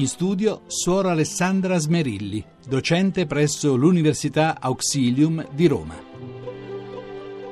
In studio Suor Alessandra Smerilli, docente presso l'Università Auxilium di Roma.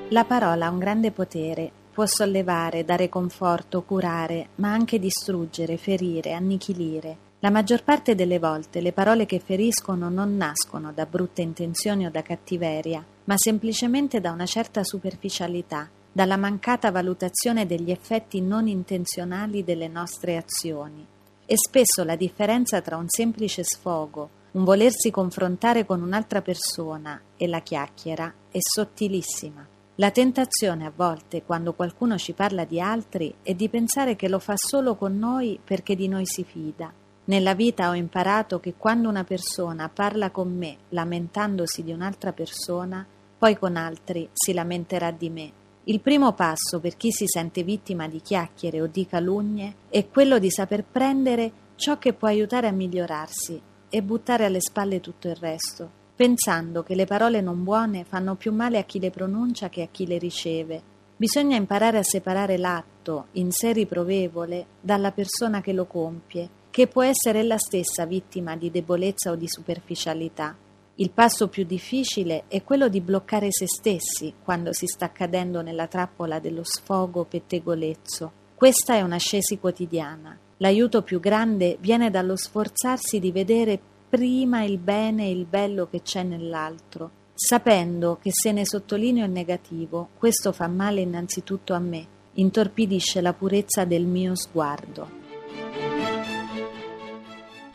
La parola ha un grande potere, può sollevare, dare conforto, curare, ma anche distruggere, ferire, annichilire. La maggior parte delle volte le parole che feriscono non nascono da brutte intenzioni o da cattiveria, ma semplicemente da una certa superficialità, dalla mancata valutazione degli effetti non intenzionali delle nostre azioni e spesso la differenza tra un semplice sfogo, un volersi confrontare con un'altra persona e la chiacchiera è sottilissima. La tentazione a volte, quando qualcuno ci parla di altri, è di pensare che lo fa solo con noi perché di noi si fida. Nella vita ho imparato che quando una persona parla con me lamentandosi di un'altra persona, poi con altri si lamenterà di me il primo passo per chi si sente vittima di chiacchiere o di calunnie è quello di saper prendere ciò che può aiutare a migliorarsi e buttare alle spalle tutto il resto, pensando che le parole non buone fanno più male a chi le pronuncia che a chi le riceve. Bisogna imparare a separare l'atto in sé riprovevole dalla persona che lo compie, che può essere ella stessa vittima di debolezza o di superficialità. Il passo più difficile è quello di bloccare se stessi quando si sta cadendo nella trappola dello sfogo pettegolezzo. Questa è un'ascesi quotidiana. L'aiuto più grande viene dallo sforzarsi di vedere prima il bene e il bello che c'è nell'altro, sapendo che se ne sottolineo il negativo, questo fa male innanzitutto a me, intorpidisce la purezza del mio sguardo.